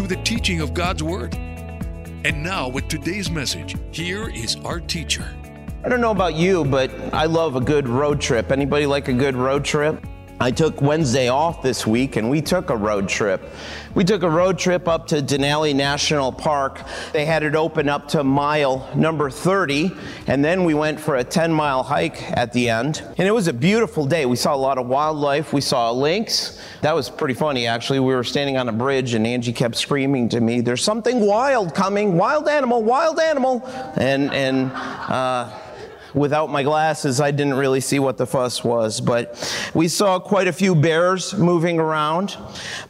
through the teaching of God's Word. And now, with today's message, here is our teacher. I don't know about you, but I love a good road trip. Anybody like a good road trip? I took Wednesday off this week and we took a road trip. We took a road trip up to Denali National Park. They had it open up to mile number 30, and then we went for a 10 mile hike at the end. And it was a beautiful day. We saw a lot of wildlife, we saw lynx. That was pretty funny, actually. We were standing on a bridge, and Angie kept screaming to me, There's something wild coming, wild animal, wild animal. And, and, uh, Without my glasses, I didn't really see what the fuss was, but we saw quite a few bears moving around.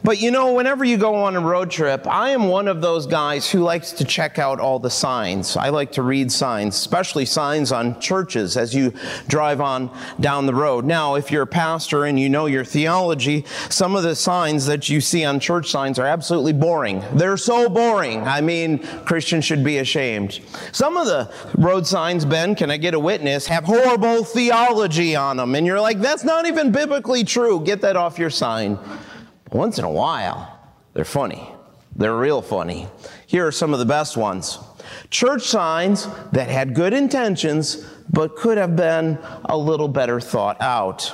But you know, whenever you go on a road trip, I am one of those guys who likes to check out all the signs. I like to read signs, especially signs on churches as you drive on down the road. Now, if you're a pastor and you know your theology, some of the signs that you see on church signs are absolutely boring. They're so boring. I mean, Christians should be ashamed. Some of the road signs, Ben, can I get a witness have horrible theology on them. And you're like, that's not even biblically true. Get that off your sign. Once in a while, they're funny. They're real funny. Here are some of the best ones church signs that had good intentions, but could have been a little better thought out.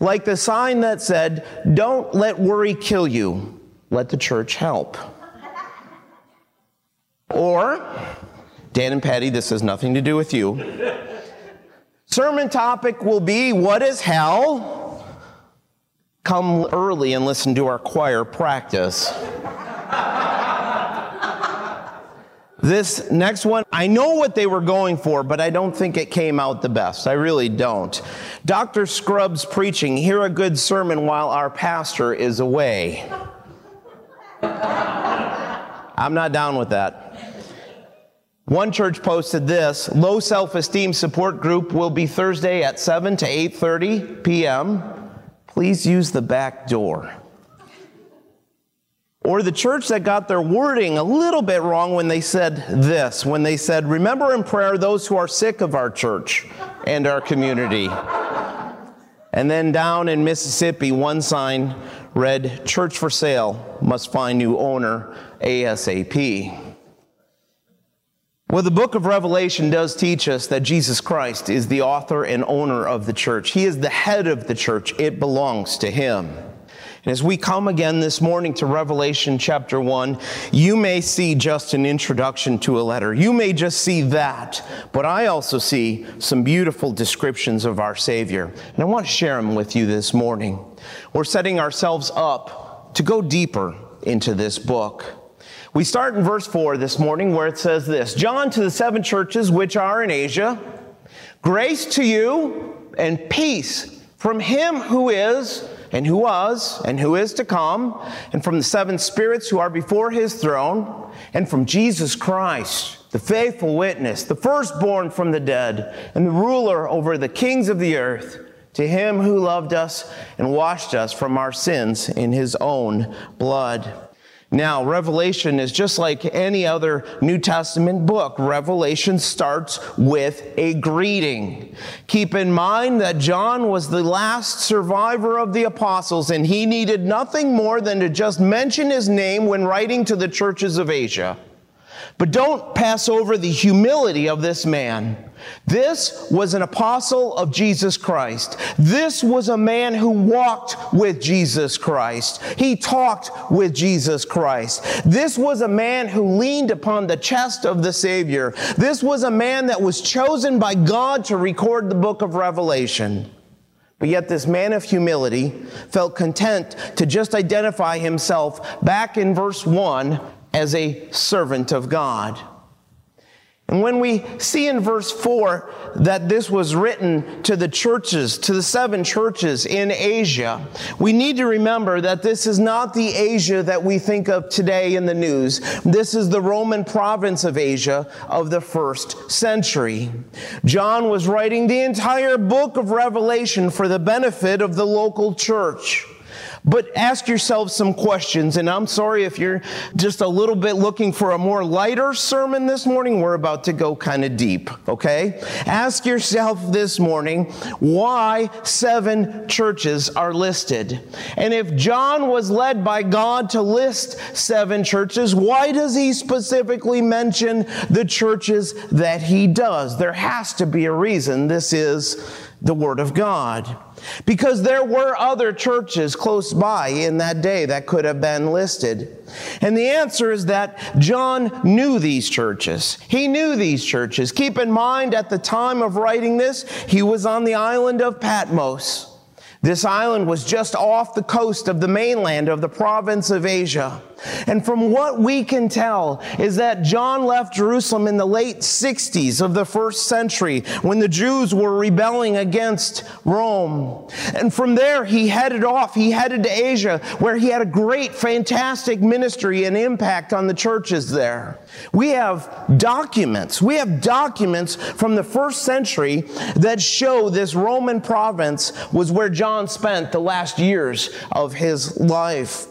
Like the sign that said, Don't let worry kill you, let the church help. Or, Dan and Patty, this has nothing to do with you. Sermon topic will be What is hell? Come early and listen to our choir practice. this next one, I know what they were going for, but I don't think it came out the best. I really don't. Dr. Scrubs preaching, hear a good sermon while our pastor is away. I'm not down with that. One church posted this, low self-esteem support group will be Thursday at 7 to 8:30 p.m. Please use the back door. Or the church that got their wording a little bit wrong when they said this, when they said, Remember in prayer those who are sick of our church and our community. And then down in Mississippi, one sign read, Church for sale, must find new owner ASAP. Well, the book of Revelation does teach us that Jesus Christ is the author and owner of the church. He is the head of the church. It belongs to him. And as we come again this morning to Revelation chapter 1, you may see just an introduction to a letter. You may just see that, but I also see some beautiful descriptions of our Savior. And I want to share them with you this morning. We're setting ourselves up to go deeper into this book. We start in verse 4 this morning where it says this John to the seven churches which are in Asia, grace to you and peace from him who is, and who was, and who is to come, and from the seven spirits who are before his throne, and from Jesus Christ, the faithful witness, the firstborn from the dead, and the ruler over the kings of the earth. To him who loved us and washed us from our sins in his own blood. Now, Revelation is just like any other New Testament book. Revelation starts with a greeting. Keep in mind that John was the last survivor of the apostles, and he needed nothing more than to just mention his name when writing to the churches of Asia. But don't pass over the humility of this man. This was an apostle of Jesus Christ. This was a man who walked with Jesus Christ. He talked with Jesus Christ. This was a man who leaned upon the chest of the Savior. This was a man that was chosen by God to record the book of Revelation. But yet, this man of humility felt content to just identify himself back in verse 1 as a servant of God. And when we see in verse 4 that this was written to the churches, to the seven churches in Asia, we need to remember that this is not the Asia that we think of today in the news. This is the Roman province of Asia of the first century. John was writing the entire book of Revelation for the benefit of the local church. But ask yourself some questions, and I'm sorry if you're just a little bit looking for a more lighter sermon this morning. We're about to go kind of deep, okay? Ask yourself this morning why seven churches are listed. And if John was led by God to list seven churches, why does he specifically mention the churches that he does? There has to be a reason. This is the Word of God. Because there were other churches close by in that day that could have been listed. And the answer is that John knew these churches. He knew these churches. Keep in mind, at the time of writing this, he was on the island of Patmos. This island was just off the coast of the mainland of the province of Asia. And from what we can tell is that John left Jerusalem in the late 60s of the first century when the Jews were rebelling against Rome. And from there, he headed off. He headed to Asia where he had a great, fantastic ministry and impact on the churches there. We have documents. We have documents from the first century that show this Roman province was where John spent the last years of his life.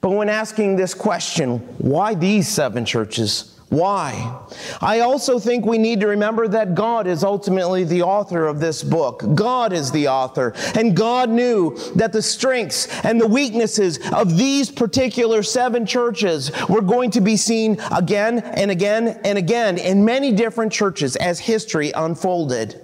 But when asking this question, why these seven churches? Why? I also think we need to remember that God is ultimately the author of this book. God is the author. And God knew that the strengths and the weaknesses of these particular seven churches were going to be seen again and again and again in many different churches as history unfolded.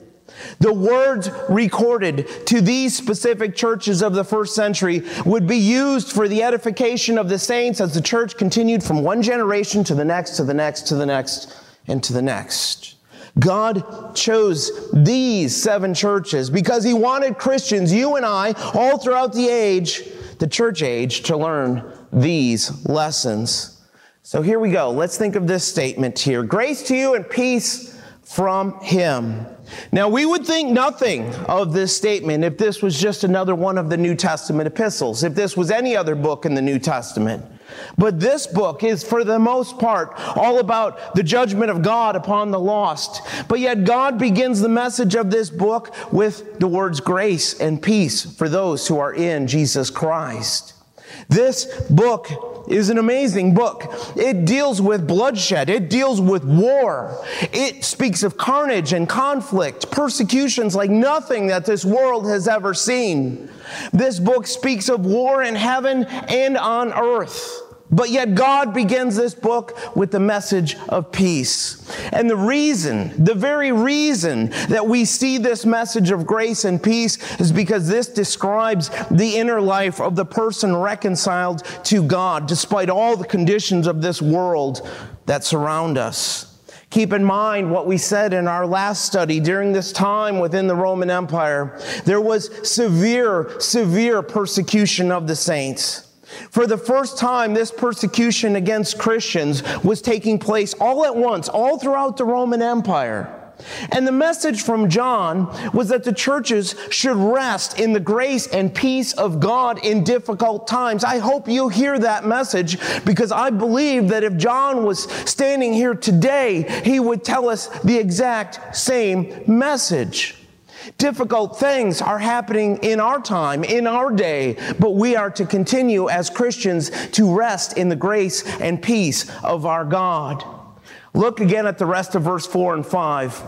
The words recorded to these specific churches of the first century would be used for the edification of the saints as the church continued from one generation to the next, to the next, to the next, and to the next. God chose these seven churches because He wanted Christians, you and I, all throughout the age, the church age, to learn these lessons. So here we go. Let's think of this statement here. Grace to you and peace from Him. Now, we would think nothing of this statement if this was just another one of the New Testament epistles, if this was any other book in the New Testament. But this book is, for the most part, all about the judgment of God upon the lost. But yet, God begins the message of this book with the words grace and peace for those who are in Jesus Christ. This book is an amazing book. It deals with bloodshed. It deals with war. It speaks of carnage and conflict, persecutions like nothing that this world has ever seen. This book speaks of war in heaven and on earth. But yet God begins this book with the message of peace. And the reason, the very reason that we see this message of grace and peace is because this describes the inner life of the person reconciled to God despite all the conditions of this world that surround us. Keep in mind what we said in our last study during this time within the Roman Empire. There was severe, severe persecution of the saints. For the first time, this persecution against Christians was taking place all at once, all throughout the Roman Empire. And the message from John was that the churches should rest in the grace and peace of God in difficult times. I hope you hear that message because I believe that if John was standing here today, he would tell us the exact same message. Difficult things are happening in our time, in our day, but we are to continue as Christians to rest in the grace and peace of our God. Look again at the rest of verse 4 and 5.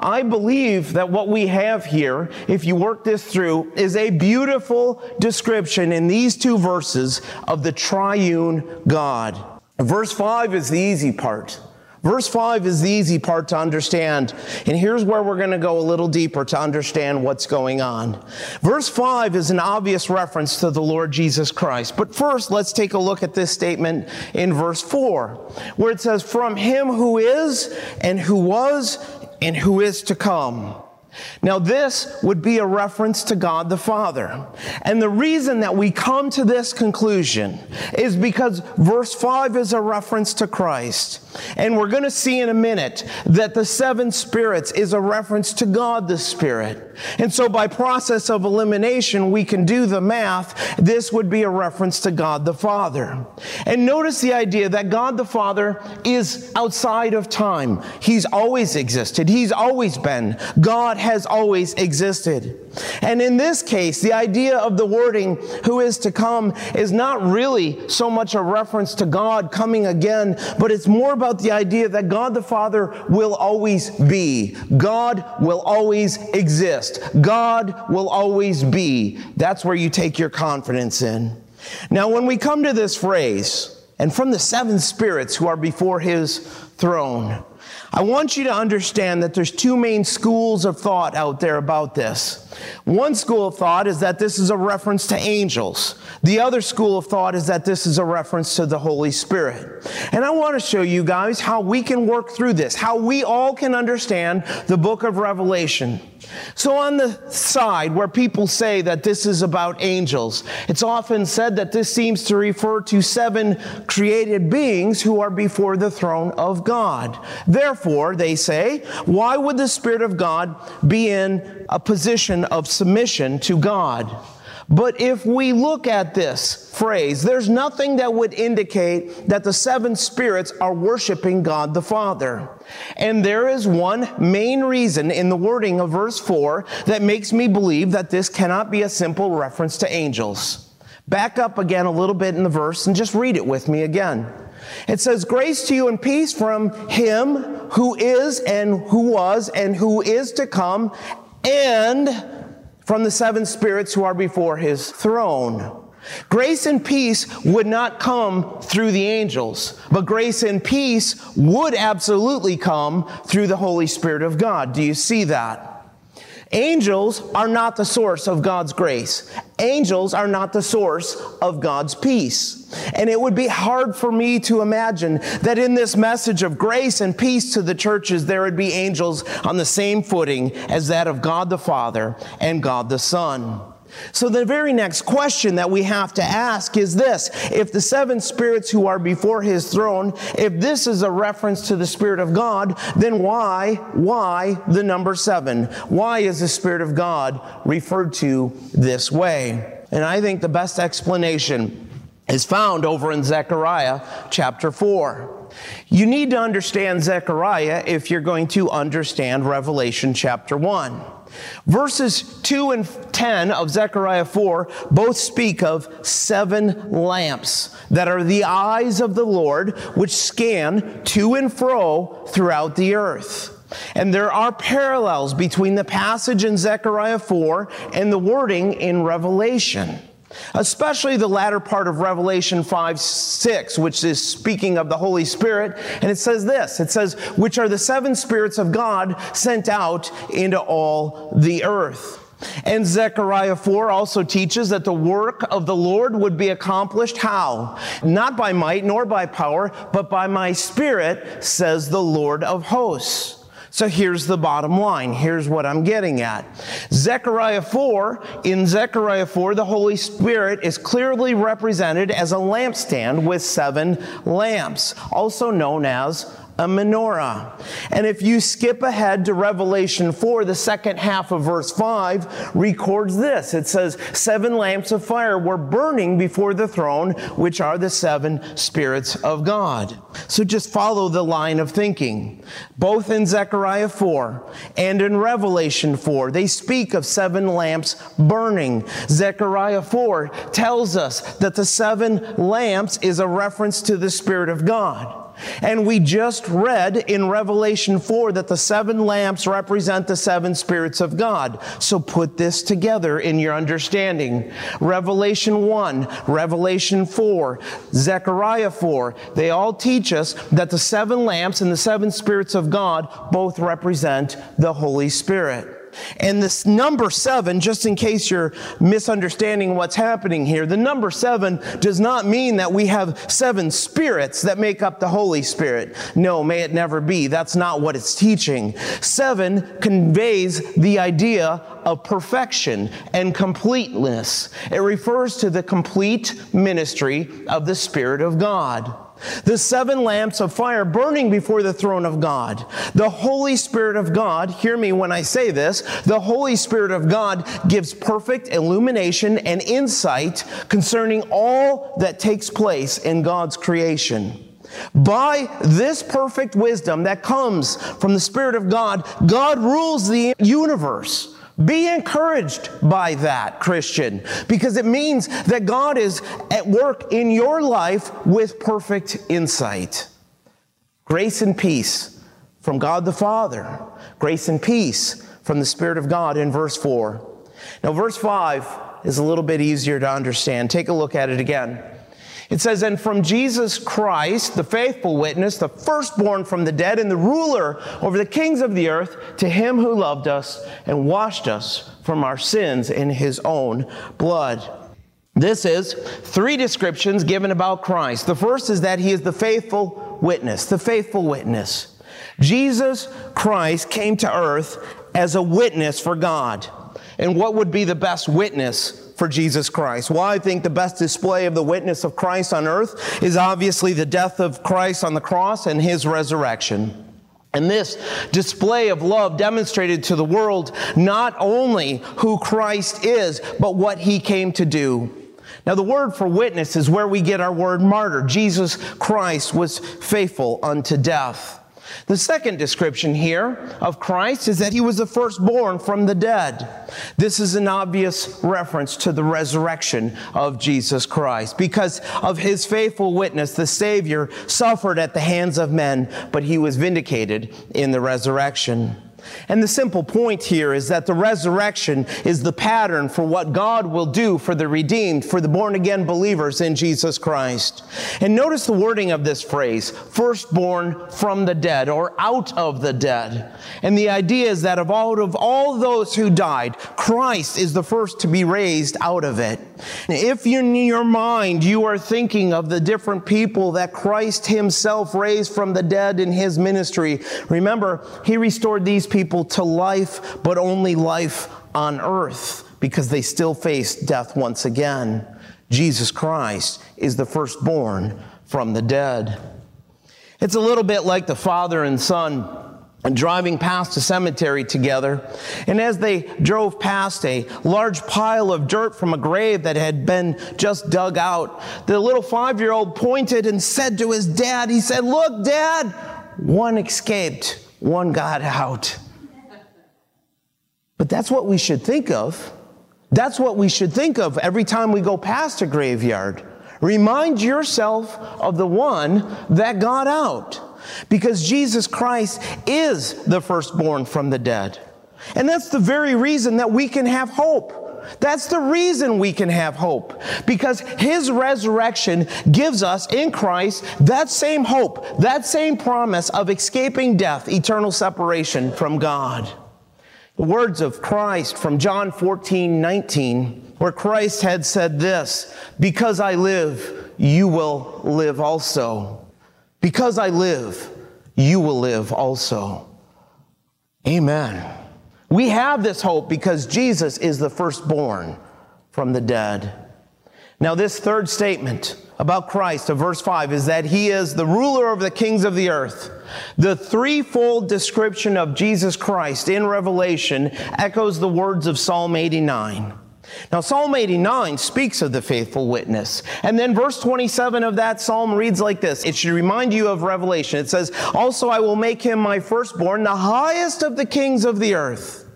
I believe that what we have here, if you work this through, is a beautiful description in these two verses of the triune God. Verse 5 is the easy part. Verse 5 is the easy part to understand, and here's where we're going to go a little deeper to understand what's going on. Verse 5 is an obvious reference to the Lord Jesus Christ. But first, let's take a look at this statement in verse 4, where it says, From him who is, and who was, and who is to come. Now, this would be a reference to God the Father. And the reason that we come to this conclusion is because verse 5 is a reference to Christ. And we're going to see in a minute that the seven spirits is a reference to God the Spirit. And so by process of elimination, we can do the math. This would be a reference to God the Father. And notice the idea that God the Father is outside of time. He's always existed. He's always been. God has always existed. And in this case, the idea of the wording, who is to come, is not really so much a reference to God coming again, but it's more about the idea that God the Father will always be. God will always exist. God will always be. That's where you take your confidence in. Now, when we come to this phrase, and from the seven spirits who are before his throne, I want you to understand that there's two main schools of thought out there about this. One school of thought is that this is a reference to angels. The other school of thought is that this is a reference to the Holy Spirit. And I want to show you guys how we can work through this, how we all can understand the book of Revelation. So, on the side where people say that this is about angels, it's often said that this seems to refer to seven created beings who are before the throne of God. Therefore, they say, why would the Spirit of God be in a position of submission to God? But if we look at this phrase, there's nothing that would indicate that the seven spirits are worshiping God the Father. And there is one main reason in the wording of verse 4 that makes me believe that this cannot be a simple reference to angels. Back up again a little bit in the verse and just read it with me again. It says, Grace to you and peace from him who is and who was and who is to come, and from the seven spirits who are before his throne. Grace and peace would not come through the angels, but grace and peace would absolutely come through the Holy Spirit of God. Do you see that? Angels are not the source of God's grace. Angels are not the source of God's peace. And it would be hard for me to imagine that in this message of grace and peace to the churches, there would be angels on the same footing as that of God the Father and God the Son. So, the very next question that we have to ask is this If the seven spirits who are before his throne, if this is a reference to the Spirit of God, then why, why the number seven? Why is the Spirit of God referred to this way? And I think the best explanation is found over in Zechariah chapter 4. You need to understand Zechariah if you're going to understand Revelation chapter 1. Verses 2 and 10 of Zechariah 4 both speak of seven lamps that are the eyes of the Lord, which scan to and fro throughout the earth. And there are parallels between the passage in Zechariah 4 and the wording in Revelation. Especially the latter part of Revelation 5 6, which is speaking of the Holy Spirit. And it says this it says, which are the seven spirits of God sent out into all the earth. And Zechariah 4 also teaches that the work of the Lord would be accomplished how? Not by might nor by power, but by my spirit, says the Lord of hosts. So here's the bottom line. Here's what I'm getting at. Zechariah 4, in Zechariah 4, the Holy Spirit is clearly represented as a lampstand with seven lamps, also known as a menorah. And if you skip ahead to Revelation 4, the second half of verse 5 records this. It says, Seven lamps of fire were burning before the throne, which are the seven spirits of God. So just follow the line of thinking. Both in Zechariah 4 and in Revelation 4, they speak of seven lamps burning. Zechariah 4 tells us that the seven lamps is a reference to the Spirit of God. And we just read in Revelation 4 that the seven lamps represent the seven spirits of God. So put this together in your understanding. Revelation 1, Revelation 4, Zechariah 4, they all teach us that the seven lamps and the seven spirits of God both represent the Holy And this number seven, just in case you're misunderstanding what's happening here, the number seven does not mean that we have seven spirits that make up the Holy Spirit. No, may it never be. That's not what it's teaching. Seven conveys the idea of perfection and completeness. It refers to the complete ministry of the Spirit of God. The seven lamps of fire burning before the throne of God. The Holy Spirit of God, hear me when I say this, the Holy Spirit of God gives perfect illumination and insight concerning all that takes place in God's creation. By this perfect wisdom that comes from the Spirit of God, God rules the universe. Be encouraged by that, Christian, because it means that God is at work in your life with perfect insight. Grace and peace from God the Father, grace and peace from the Spirit of God in verse 4. Now, verse 5 is a little bit easier to understand. Take a look at it again. It says, And from Jesus Christ, the faithful witness, the firstborn from the dead, and the ruler over the kings of the earth, to him who loved us and washed us from our sins in his own blood. This is three descriptions given about Christ. The first is that he is the faithful witness, the faithful witness. Jesus Christ came to earth as a witness for God. And what would be the best witness for Jesus Christ. Well, I think the best display of the witness of Christ on earth is obviously the death of Christ on the cross and his resurrection. And this display of love demonstrated to the world not only who Christ is, but what he came to do. Now, the word for witness is where we get our word martyr. Jesus Christ was faithful unto death. The second description here of Christ is that he was the firstborn from the dead. This is an obvious reference to the resurrection of Jesus Christ. Because of his faithful witness, the Savior suffered at the hands of men, but he was vindicated in the resurrection. And the simple point here is that the resurrection is the pattern for what God will do for the redeemed, for the born again believers in Jesus Christ. And notice the wording of this phrase, firstborn from the dead or out of the dead. And the idea is that of all of all those who died, Christ is the first to be raised out of it. If in your mind you are thinking of the different people that Christ himself raised from the dead in his ministry, remember, he restored these people to life, but only life on earth because they still face death once again. Jesus Christ is the firstborn from the dead. It's a little bit like the father and son driving past a cemetery together. And as they drove past a large pile of dirt from a grave that had been just dug out, the little five year old pointed and said to his dad, He said, Look, dad, one escaped, one got out. That's what we should think of. That's what we should think of every time we go past a graveyard. Remind yourself of the one that got out. Because Jesus Christ is the firstborn from the dead. And that's the very reason that we can have hope. That's the reason we can have hope. Because his resurrection gives us in Christ that same hope, that same promise of escaping death, eternal separation from God. The words of Christ from John 14, 19, where Christ had said this, Because I live, you will live also. Because I live, you will live also. Amen. We have this hope because Jesus is the firstborn from the dead. Now, this third statement about Christ of verse 5 is that he is the ruler of the kings of the earth. The threefold description of Jesus Christ in Revelation echoes the words of Psalm 89. Now, Psalm 89 speaks of the faithful witness. And then verse 27 of that psalm reads like this. It should remind you of Revelation. It says, Also, I will make him my firstborn, the highest of the kings of the earth.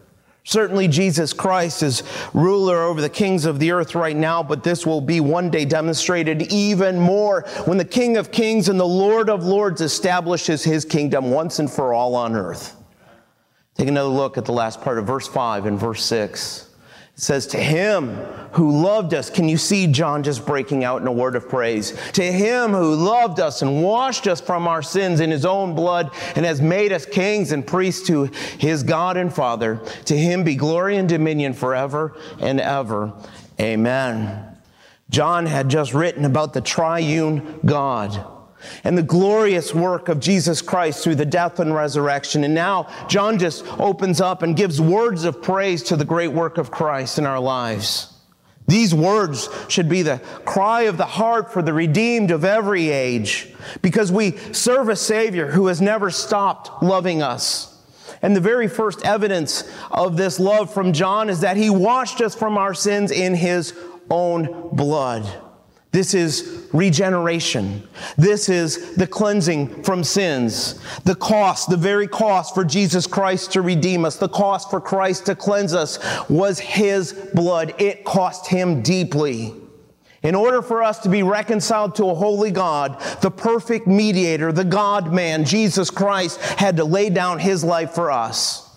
Certainly, Jesus Christ is ruler over the kings of the earth right now, but this will be one day demonstrated even more when the King of Kings and the Lord of Lords establishes his kingdom once and for all on earth. Take another look at the last part of verse 5 and verse 6. Says, To him who loved us. Can you see John just breaking out in a word of praise? To him who loved us and washed us from our sins in his own blood and has made us kings and priests to his God and Father. To him be glory and dominion forever and ever. Amen. John had just written about the triune God and the glorious work of Jesus Christ through the death and resurrection. And now John just opens up and gives words of praise to the great work of Christ in our lives. These words should be the cry of the heart for the redeemed of every age because we serve a Savior who has never stopped loving us. And the very first evidence of this love from John is that he washed us from our sins in his own blood. This is regeneration. This is the cleansing from sins. The cost, the very cost for Jesus Christ to redeem us, the cost for Christ to cleanse us was His blood. It cost Him deeply. In order for us to be reconciled to a holy God, the perfect mediator, the God man, Jesus Christ, had to lay down His life for us.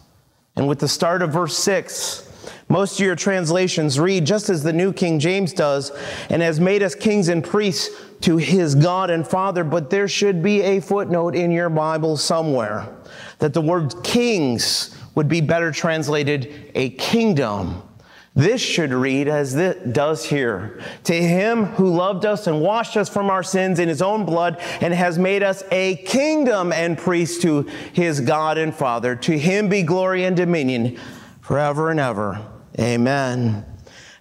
And with the start of verse 6, most of your translations read just as the New King James does, and has made us kings and priests to his God and Father. But there should be a footnote in your Bible somewhere that the word kings would be better translated a kingdom. This should read as it does here. To him who loved us and washed us from our sins in his own blood and has made us a kingdom and priest to his God and Father. To him be glory and dominion forever and ever. Amen.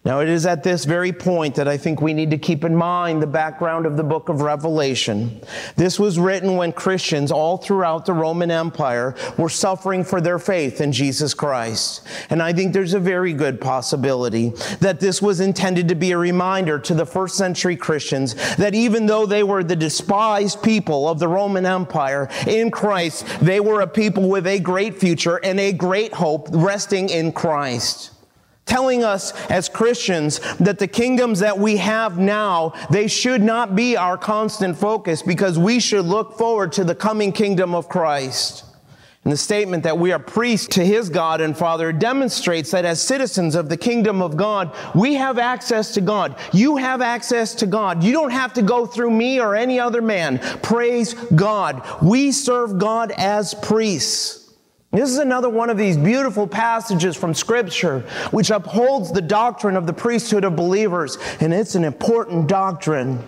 Now, it is at this very point that I think we need to keep in mind the background of the book of Revelation. This was written when Christians all throughout the Roman Empire were suffering for their faith in Jesus Christ. And I think there's a very good possibility that this was intended to be a reminder to the first century Christians that even though they were the despised people of the Roman Empire, in Christ, they were a people with a great future and a great hope resting in Christ telling us as Christians that the kingdoms that we have now, they should not be our constant focus because we should look forward to the coming kingdom of Christ. And the statement that we are priests to his God and Father demonstrates that as citizens of the kingdom of God, we have access to God. You have access to God. You don't have to go through me or any other man. Praise God. We serve God as priests. This is another one of these beautiful passages from Scripture which upholds the doctrine of the priesthood of believers, and it's an important doctrine.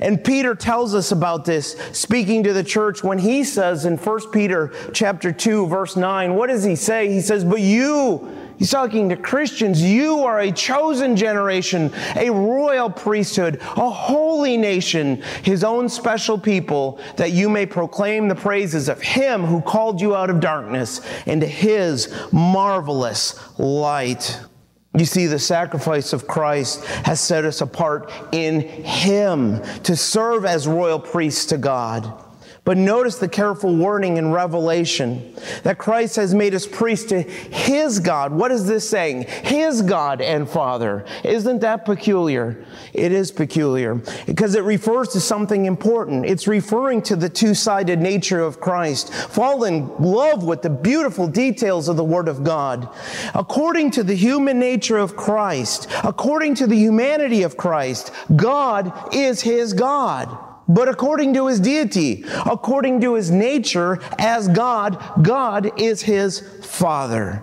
And Peter tells us about this, speaking to the church when he says in 1 Peter chapter 2, verse 9, what does he say? He says, But you, He's talking to Christians. You are a chosen generation, a royal priesthood, a holy nation, his own special people, that you may proclaim the praises of him who called you out of darkness into his marvelous light. You see, the sacrifice of Christ has set us apart in him to serve as royal priests to God. But notice the careful warning in Revelation that Christ has made us priests to his God. What is this saying? His God and Father. Isn't that peculiar? It is peculiar because it refers to something important. It's referring to the two sided nature of Christ. Fall in love with the beautiful details of the Word of God. According to the human nature of Christ, according to the humanity of Christ, God is his God but according to his deity, according to his nature as God, God is his Father.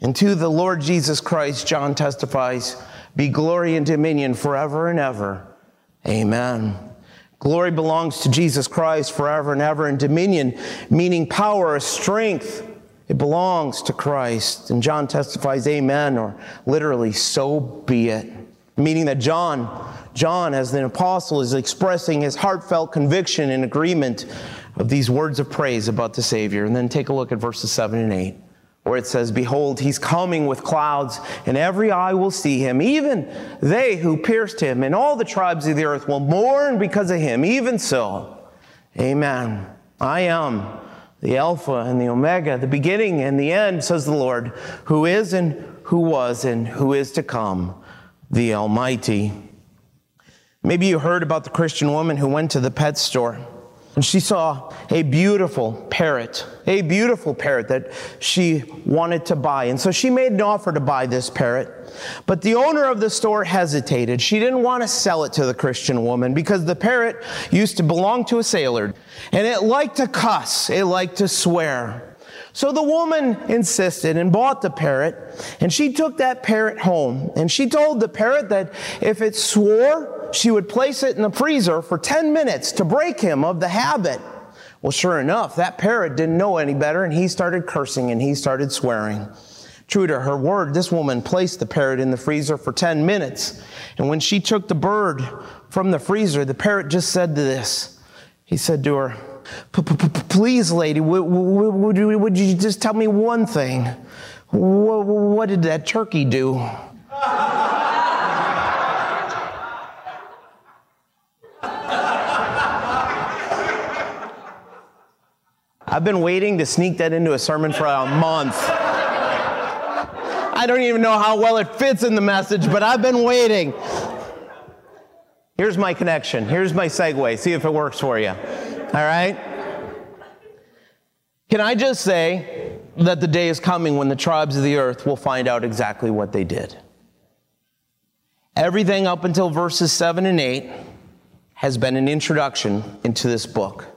And to the Lord Jesus Christ, John testifies, be glory and dominion forever and ever. Amen. Glory belongs to Jesus Christ forever and ever, and dominion, meaning power, strength, it belongs to Christ. And John testifies, Amen, or literally, so be it. Meaning that John John, as an apostle, is expressing his heartfelt conviction and agreement of these words of praise about the Savior. And then take a look at verses 7 and 8, where it says, Behold, he's coming with clouds, and every eye will see him, even they who pierced him, and all the tribes of the earth will mourn because of him. Even so, amen. I am the Alpha and the Omega, the beginning and the end, says the Lord, who is and who was and who is to come, the Almighty. Maybe you heard about the Christian woman who went to the pet store and she saw a beautiful parrot, a beautiful parrot that she wanted to buy. And so she made an offer to buy this parrot. But the owner of the store hesitated. She didn't want to sell it to the Christian woman because the parrot used to belong to a sailor and it liked to cuss, it liked to swear. So the woman insisted and bought the parrot, and she took that parrot home. And she told the parrot that if it swore, she would place it in the freezer for 10 minutes to break him of the habit. Well, sure enough, that parrot didn't know any better and he started cursing and he started swearing. True to her word, this woman placed the parrot in the freezer for 10 minutes. And when she took the bird from the freezer, the parrot just said to this. He said to her, Please, lady, would you just tell me one thing? What did that turkey do? I've been waiting to sneak that into a sermon for a month. I don't even know how well it fits in the message, but I've been waiting. Here's my connection. Here's my segue. See if it works for you. All right? Can I just say that the day is coming when the tribes of the earth will find out exactly what they did? Everything up until verses 7 and 8 has been an introduction into this book.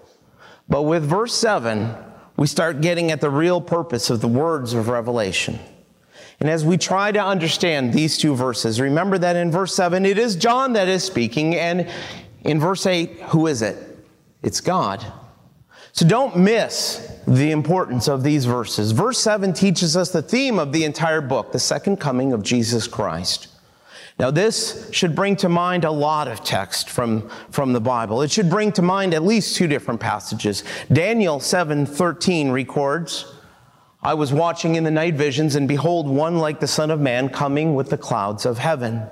But with verse 7, we start getting at the real purpose of the words of Revelation. And as we try to understand these two verses, remember that in verse 7, it is John that is speaking, and in verse 8, who is it? It's God. So don't miss the importance of these verses. Verse 7 teaches us the theme of the entire book, the second coming of Jesus Christ. Now, this should bring to mind a lot of text from, from the Bible. It should bring to mind at least two different passages. Daniel 7:13 records, I was watching in the night visions, and behold, one like the Son of Man coming with the clouds of heaven.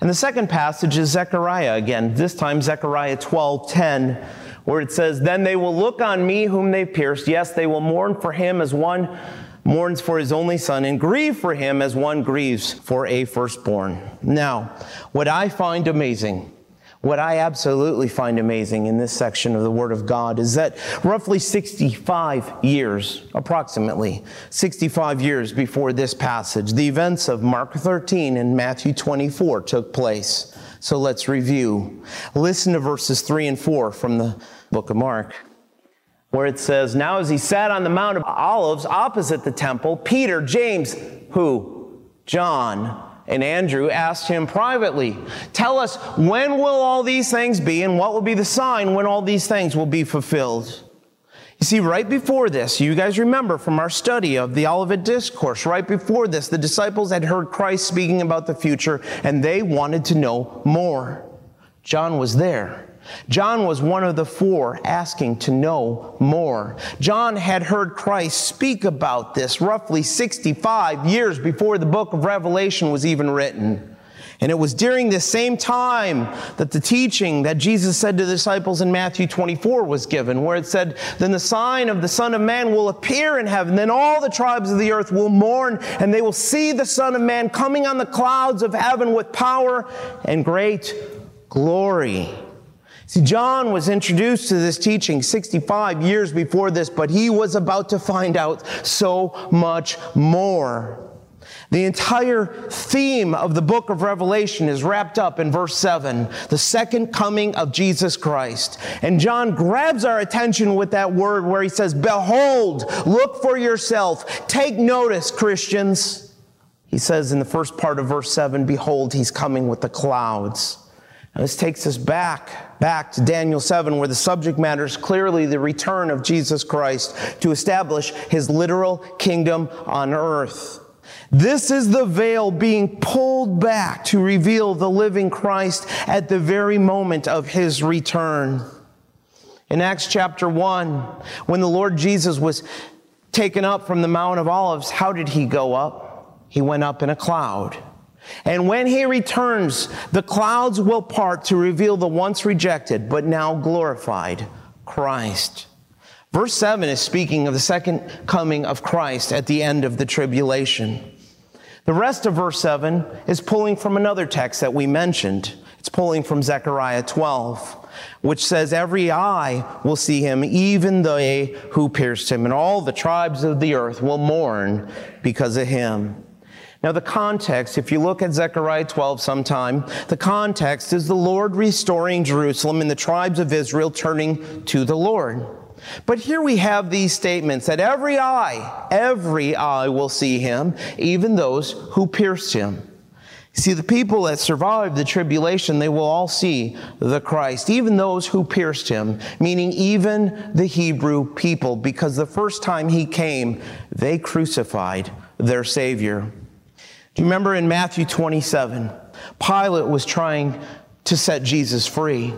And the second passage is Zechariah again, this time Zechariah 12:10, where it says, Then they will look on me whom they pierced. Yes, they will mourn for him as one mourns for his only son, and grieve for him as one grieves for a firstborn. Now, what I find amazing, what I absolutely find amazing in this section of the Word of God is that roughly 65 years, approximately 65 years before this passage, the events of Mark 13 and Matthew 24 took place. So let's review. Listen to verses 3 and 4 from the book of Mark where it says, Now as he sat on the Mount of Olives opposite the temple, Peter, James, who? John, and Andrew asked him privately, Tell us, when will all these things be, and what will be the sign when all these things will be fulfilled? You see, right before this, you guys remember from our study of the Olivet Discourse, right before this, the disciples had heard Christ speaking about the future, and they wanted to know more. John was there. John was one of the four asking to know more. John had heard Christ speak about this roughly 65 years before the book of Revelation was even written. And it was during this same time that the teaching that Jesus said to the disciples in Matthew 24 was given, where it said, Then the sign of the Son of Man will appear in heaven, then all the tribes of the earth will mourn, and they will see the Son of Man coming on the clouds of heaven with power and great glory. See, John was introduced to this teaching 65 years before this, but he was about to find out so much more. The entire theme of the book of Revelation is wrapped up in verse 7, the second coming of Jesus Christ. And John grabs our attention with that word where he says, Behold, look for yourself, take notice, Christians. He says in the first part of verse 7, Behold, he's coming with the clouds. This takes us back, back to Daniel 7, where the subject matter is clearly the return of Jesus Christ to establish his literal kingdom on earth. This is the veil being pulled back to reveal the living Christ at the very moment of his return. In Acts chapter 1, when the Lord Jesus was taken up from the Mount of Olives, how did he go up? He went up in a cloud. And when he returns, the clouds will part to reveal the once rejected, but now glorified Christ. Verse 7 is speaking of the second coming of Christ at the end of the tribulation. The rest of verse 7 is pulling from another text that we mentioned. It's pulling from Zechariah 12. which says, Every eye will see him, even they who pierced him, and all the tribes of the earth will mourn because of him. Now, the context, if you look at Zechariah 12 sometime, the context is the Lord restoring Jerusalem and the tribes of Israel turning to the Lord. But here we have these statements that every eye, every eye will see him, even those who pierced him. See, the people that survived the tribulation, they will all see the Christ, even those who pierced him, meaning even the Hebrew people, because the first time he came, they crucified their Savior. You remember in Matthew 27, Pilate was trying to set Jesus free.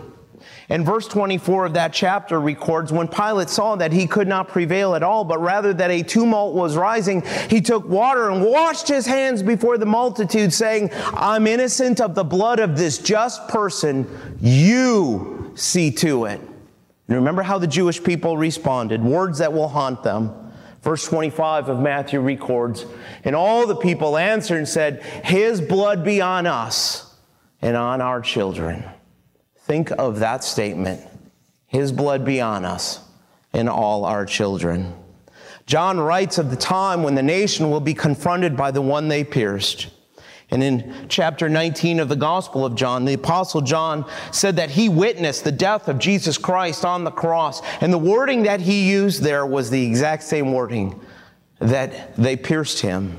And verse 24 of that chapter records when Pilate saw that he could not prevail at all, but rather that a tumult was rising, he took water and washed his hands before the multitude, saying, I'm innocent of the blood of this just person. You see to it. And remember how the Jewish people responded words that will haunt them. Verse 25 of Matthew records, And all the people answered and said, His blood be on us and on our children. Think of that statement His blood be on us and all our children. John writes of the time when the nation will be confronted by the one they pierced. And in chapter 19 of the Gospel of John, the Apostle John said that he witnessed the death of Jesus Christ on the cross. And the wording that he used there was the exact same wording that they pierced him.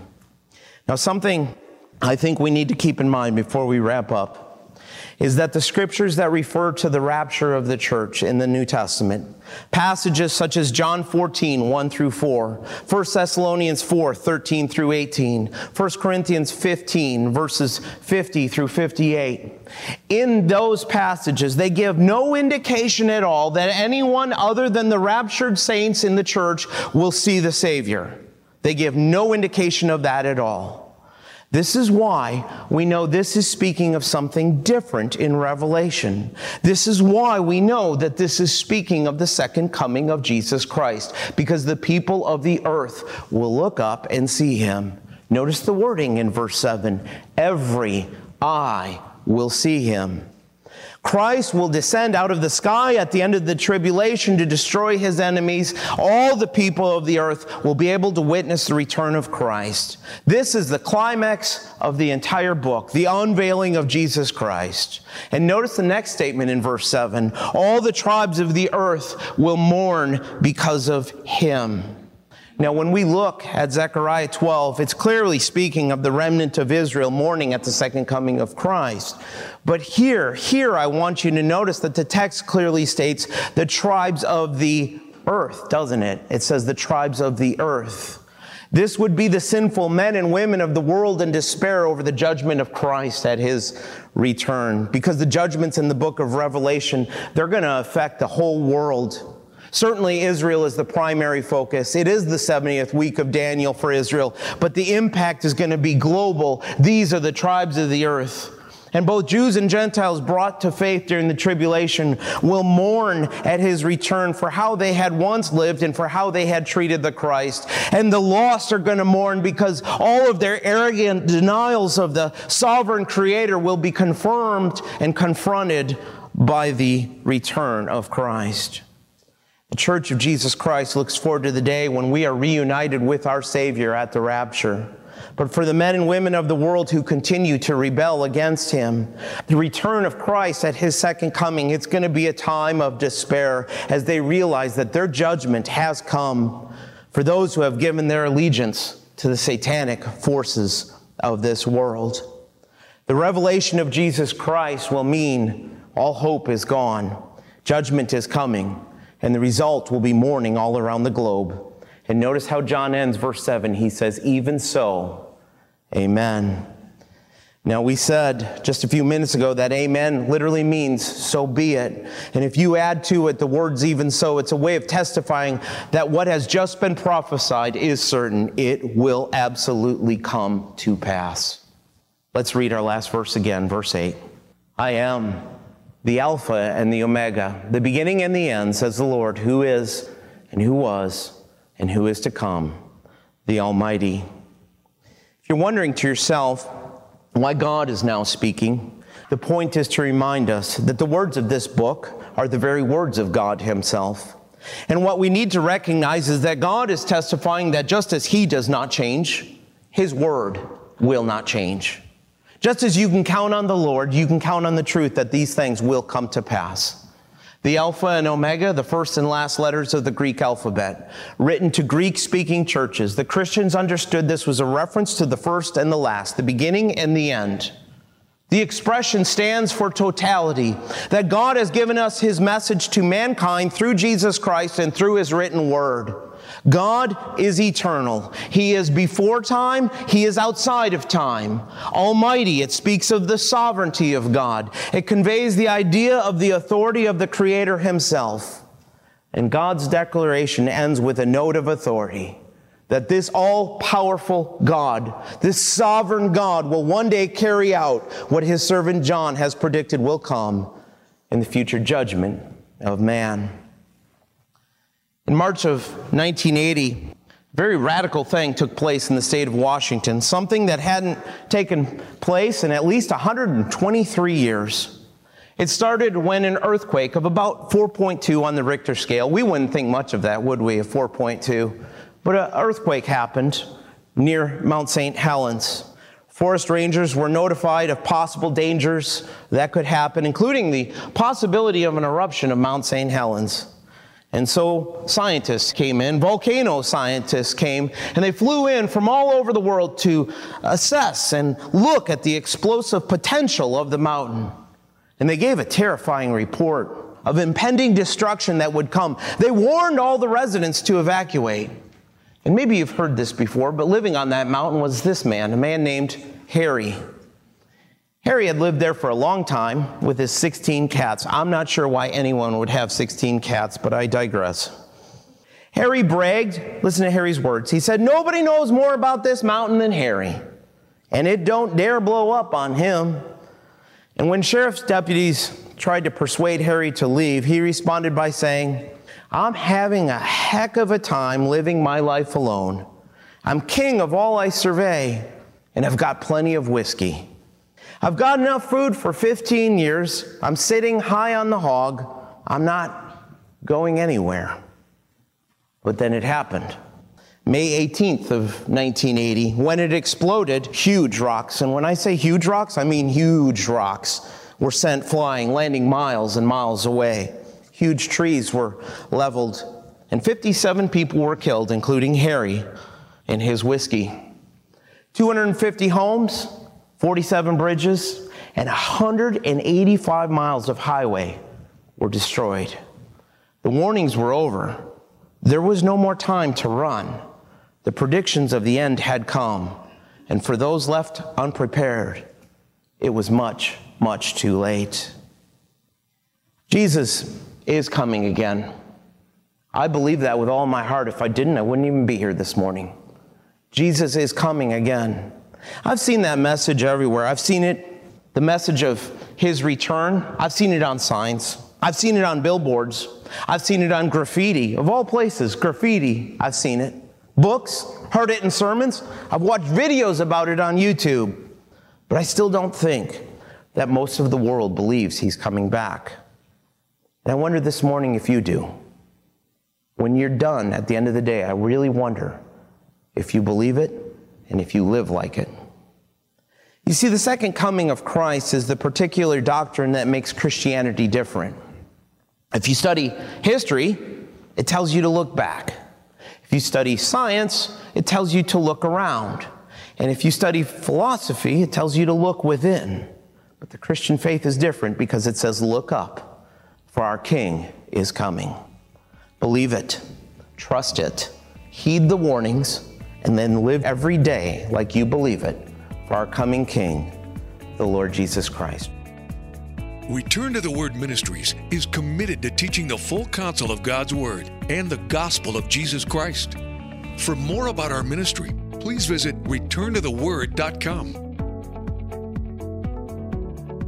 Now, something I think we need to keep in mind before we wrap up is that the scriptures that refer to the rapture of the church in the New Testament, passages such as John 14, 1 through 4, 1 Thessalonians 4, 13 through 18, 1 Corinthians 15, verses 50 through 58, in those passages, they give no indication at all that anyone other than the raptured saints in the church will see the Savior. They give no indication of that at all. This is why we know this is speaking of something different in Revelation. This is why we know that this is speaking of the second coming of Jesus Christ, because the people of the earth will look up and see him. Notice the wording in verse 7 every eye will see him. Christ will descend out of the sky at the end of the tribulation to destroy his enemies. All the people of the earth will be able to witness the return of Christ. This is the climax of the entire book, the unveiling of Jesus Christ. And notice the next statement in verse 7 all the tribes of the earth will mourn because of him. Now, when we look at Zechariah 12, it's clearly speaking of the remnant of Israel mourning at the second coming of Christ. But here, here, I want you to notice that the text clearly states the tribes of the earth, doesn't it? It says the tribes of the earth. This would be the sinful men and women of the world in despair over the judgment of Christ at his return. Because the judgments in the book of Revelation, they're going to affect the whole world. Certainly, Israel is the primary focus. It is the 70th week of Daniel for Israel, but the impact is going to be global. These are the tribes of the earth. And both Jews and Gentiles brought to faith during the tribulation will mourn at his return for how they had once lived and for how they had treated the Christ. And the lost are going to mourn because all of their arrogant denials of the sovereign creator will be confirmed and confronted by the return of Christ. The Church of Jesus Christ looks forward to the day when we are reunited with our Savior at the rapture. But for the men and women of the world who continue to rebel against him, the return of Christ at his second coming, it's going to be a time of despair as they realize that their judgment has come for those who have given their allegiance to the satanic forces of this world. The revelation of Jesus Christ will mean all hope is gone, judgment is coming, and the result will be mourning all around the globe. And notice how John ends verse 7. He says, Even so, amen. Now, we said just a few minutes ago that amen literally means so be it. And if you add to it the words even so, it's a way of testifying that what has just been prophesied is certain. It will absolutely come to pass. Let's read our last verse again, verse 8. I am the Alpha and the Omega, the beginning and the end, says the Lord, who is and who was and who is to come, the Almighty. If you're wondering to yourself why God is now speaking, The point is to remind us that the words of this book are the very words of God Himself. And what we need to recognize is that God is testifying that just as He does not change, His word will not change. Just as you can count on the Lord, you can count on the truth that these things will come to pass. The Alpha and Omega, the first and last letters of the Greek alphabet, written to Greek speaking churches. The Christians understood this was a reference to the first and the last, the beginning and the end. The expression stands for totality, that God has given us his message to mankind through Jesus Christ and through his written word. God is eternal. He is before time. He is outside of time. Almighty, it speaks of the sovereignty of God. It conveys the idea of the authority of the Creator himself. And God's declaration ends with a note of authority that this all powerful God, this sovereign God, will one day carry out what his servant John has predicted will come in the future judgment of man. In March of 1980, a very radical thing took place in the state of Washington, something that hadn't taken place in at least 123 years. It started when an earthquake of about 4.2 on the Richter scale, we wouldn't think much of that, would we, a 4.2? But an earthquake happened near Mount St. Helens. Forest rangers were notified of possible dangers that could happen, including the possibility of an eruption of Mount St. Helens. And so scientists came in, volcano scientists came, and they flew in from all over the world to assess and look at the explosive potential of the mountain. And they gave a terrifying report of impending destruction that would come. They warned all the residents to evacuate. And maybe you've heard this before, but living on that mountain was this man, a man named Harry. Harry had lived there for a long time with his 16 cats. I'm not sure why anyone would have 16 cats, but I digress. Harry bragged, listen to Harry's words. He said, Nobody knows more about this mountain than Harry, and it don't dare blow up on him. And when sheriff's deputies tried to persuade Harry to leave, he responded by saying, I'm having a heck of a time living my life alone. I'm king of all I survey, and I've got plenty of whiskey. I've got enough food for 15 years. I'm sitting high on the hog. I'm not going anywhere. But then it happened. May 18th of 1980, when it exploded, huge rocks, and when I say huge rocks, I mean huge rocks, were sent flying, landing miles and miles away huge trees were leveled, and 57 people were killed, including Harry and his whiskey. 250 homes, 47 bridges, and 185 miles of highway were destroyed. The warnings were over. There was no more time to run. The predictions of the end had come, and for those left unprepared, it was much, much too late. Jesus is coming again. I believe that with all my heart. If I didn't, I wouldn't even be here this morning. Jesus is coming again. I've seen that message everywhere. I've seen it, the message of his return. I've seen it on signs. I've seen it on billboards. I've seen it on graffiti, of all places, graffiti. I've seen it. Books, heard it in sermons. I've watched videos about it on YouTube. But I still don't think that most of the world believes he's coming back. And I wonder this morning if you do. When you're done at the end of the day, I really wonder if you believe it and if you live like it. You see, the second coming of Christ is the particular doctrine that makes Christianity different. If you study history, it tells you to look back. If you study science, it tells you to look around. And if you study philosophy, it tells you to look within. But the Christian faith is different because it says, look up for our King is coming. Believe it, trust it, heed the warnings, and then live every day like you believe it for our coming King, the Lord Jesus Christ. Return to the Word Ministries is committed to teaching the full counsel of God's Word and the gospel of Jesus Christ. For more about our ministry, please visit returntotheword.com.